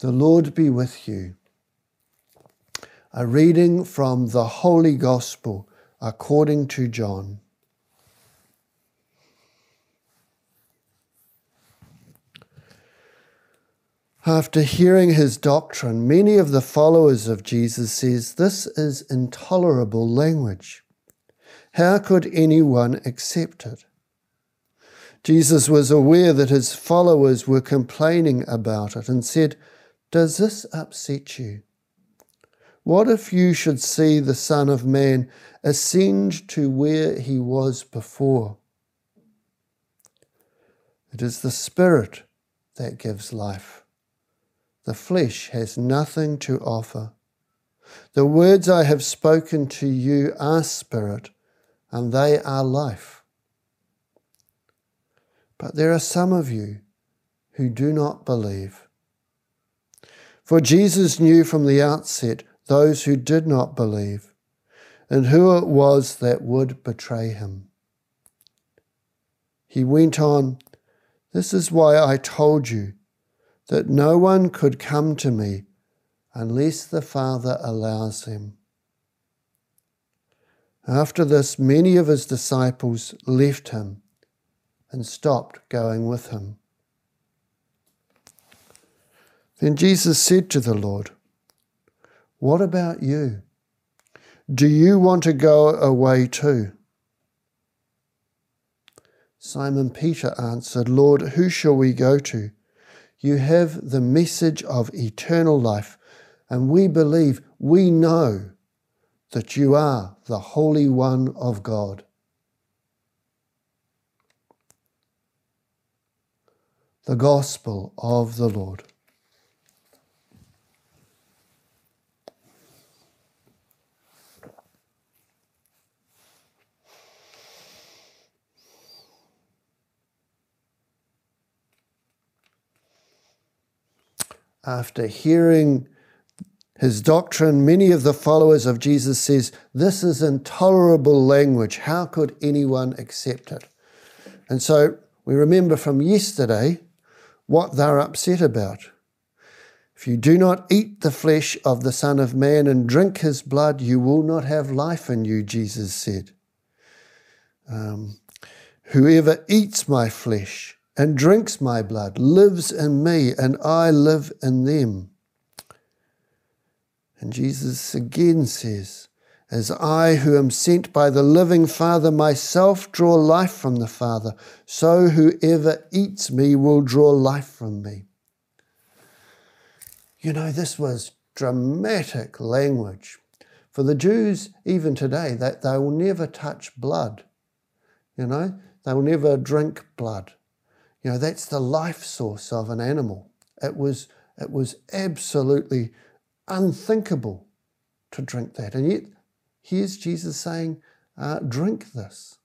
The Lord be with you. A reading from the Holy Gospel according to John. After hearing his doctrine, many of the followers of Jesus says this is intolerable language. How could anyone accept it? Jesus was aware that his followers were complaining about it and said, Does this upset you? What if you should see the Son of Man ascend to where he was before? It is the Spirit that gives life. The flesh has nothing to offer. The words I have spoken to you are spirit, and they are life. But there are some of you who do not believe. For Jesus knew from the outset those who did not believe and who it was that would betray him. He went on, This is why I told you that no one could come to me unless the Father allows him. After this, many of his disciples left him and stopped going with him. Then Jesus said to the Lord, What about you? Do you want to go away too? Simon Peter answered, Lord, who shall we go to? You have the message of eternal life, and we believe, we know that you are the Holy One of God. The Gospel of the Lord. After hearing his doctrine, many of the followers of Jesus says, this is intolerable language. How could anyone accept it? And so we remember from yesterday what they're upset about. If you do not eat the flesh of the Son of Man and drink his blood, you will not have life in you, Jesus said. Um, Whoever eats my flesh and drinks my blood lives in me, and I live in them. And Jesus again says, As I, who am sent by the living Father, myself draw life from the Father, so whoever eats me will draw life from me. You know, this was dramatic language. For the Jews, even today, that they, they will never touch blood. You know, they will never drink blood. You know, that's the life source of an animal. It was, it was absolutely unthinkable to drink that. And yet, here's Jesus saying, uh, drink this.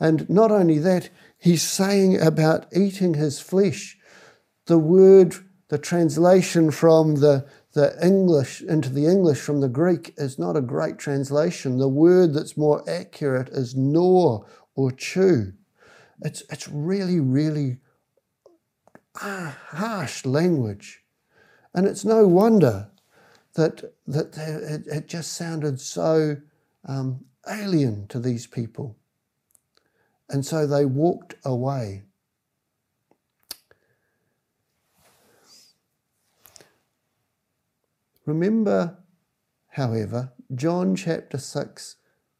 And not only that, he's saying about eating his flesh. The word, the translation from the, the English into the English from the Greek is not a great translation. The word that's more accurate is gnaw or chew. It's, it's really, really harsh language. And it's no wonder that, that it, it just sounded so um, alien to these people. And so they walked away. Remember, however, John chapter 6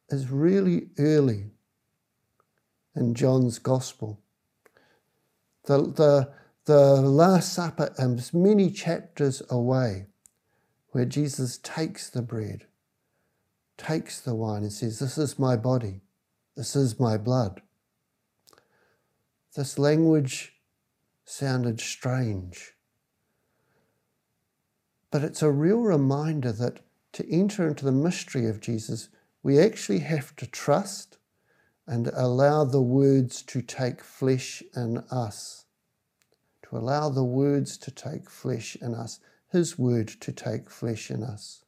is really early in John's Gospel. The, the, the Last Supper is many chapters away where Jesus takes the bread, takes the wine, and says, This is my body, this is my blood. This language sounded strange. But it's a real reminder that to enter into the mystery of Jesus, we actually have to trust and allow the words to take flesh in us. To allow the words to take flesh in us, His word to take flesh in us.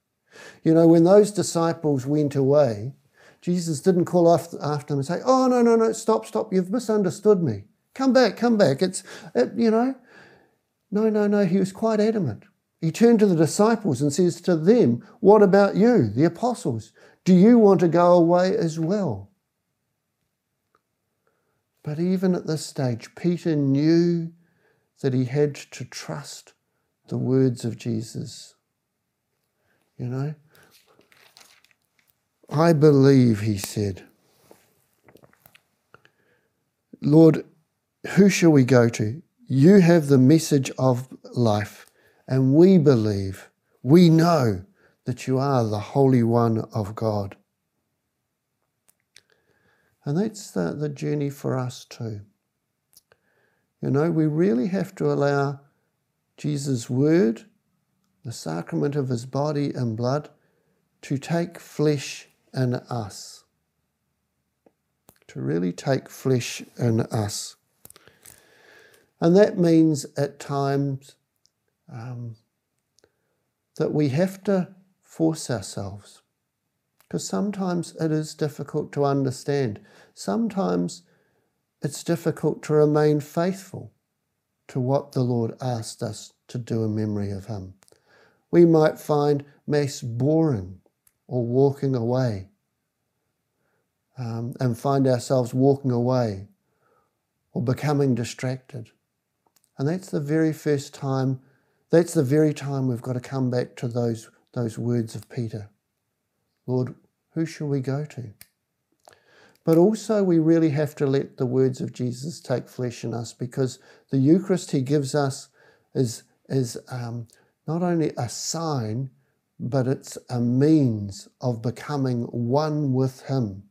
You know, when those disciples went away, Jesus didn't call after them and say, Oh, no, no, no, stop, stop, you've misunderstood me. Come back, come back. It's, it, you know, No, no, no, he was quite adamant. He turned to the disciples and says to them, What about you, the apostles? Do you want to go away as well? But even at this stage, Peter knew that he had to trust the words of Jesus. You know? I believe, he said. Lord, who shall we go to? You have the message of life, and we believe, we know that you are the Holy One of God. And that's the, the journey for us too. You know, we really have to allow Jesus' word, the sacrament of his body and blood, to take flesh in us. To really take flesh in us. And that means at times um, that we have to force ourselves. Because sometimes it is difficult to understand. Sometimes it's difficult to remain faithful to what the Lord asked us to do in memory of Him. We might find Mass boring or walking away um, and find ourselves walking away or becoming distracted. And that's the very first time, that's the very time we've got to come back to those, those words of Peter. Lord, who shall we go to? But also, we really have to let the words of Jesus take flesh in us because the Eucharist he gives us is, is um, not only a sign, but it's a means of becoming one with Him.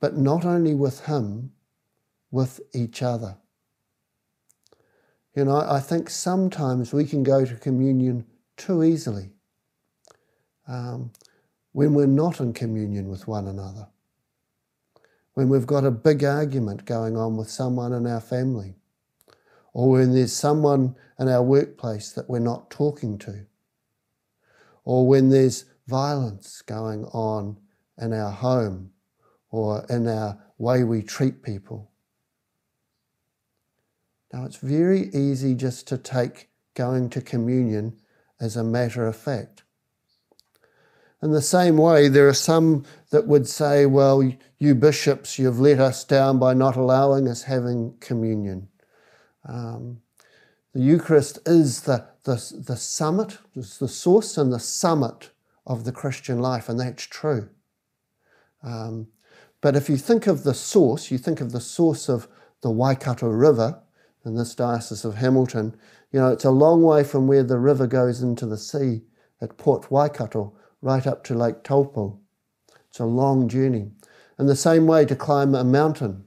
But not only with Him, with each other. You know, I think sometimes we can go to communion too easily um, when we're not in communion with one another when we've got a big argument going on with someone in our family, or when there's someone in our workplace that we're not talking to, or when there's violence going on in our home or in our way we treat people. Now, it's very easy just to take going to communion as a matter of fact. In the same way, there are some that would say, well, you bishops, you've let us down by not allowing us having communion. Um, the Eucharist is the, the, the summit, it's the source and the summit of the Christian life, and that's true. Um, but if you think of the source, you think of the source of the Waikato River in this diocese of Hamilton, you know, it's a long way from where the river goes into the sea at Port Waikato right up to Lake Taupo. It's a long journey. And the same way to climb a mountain,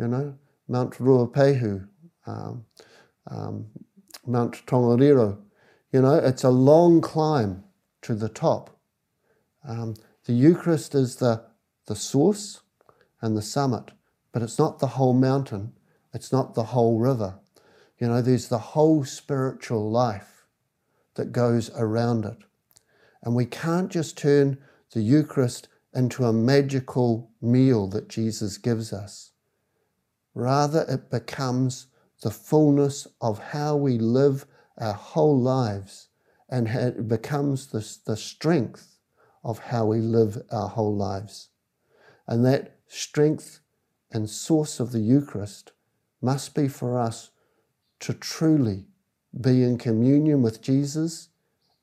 you know, Mount Ruapehu, um, um, Mount Tongariro. You know, it's a long climb to the top. Um, the Eucharist is the, the source and the summit, but it's not the whole mountain, it's not the whole river. You know, there's the whole spiritual life that goes around it. And we can't just turn the Eucharist into a magical meal that Jesus gives us. Rather, it becomes the fullness of how we live our whole lives, and it becomes the, the strength of how we live our whole lives. And that strength and source of the Eucharist must be for us to truly be in communion with Jesus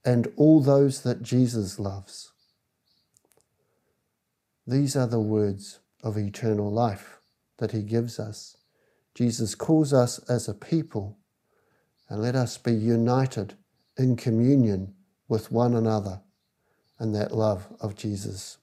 and all those that Jesus loves. These are the words of eternal life that he gives us. Jesus calls us as a people, and let us be united in communion with one another and that love of Jesus.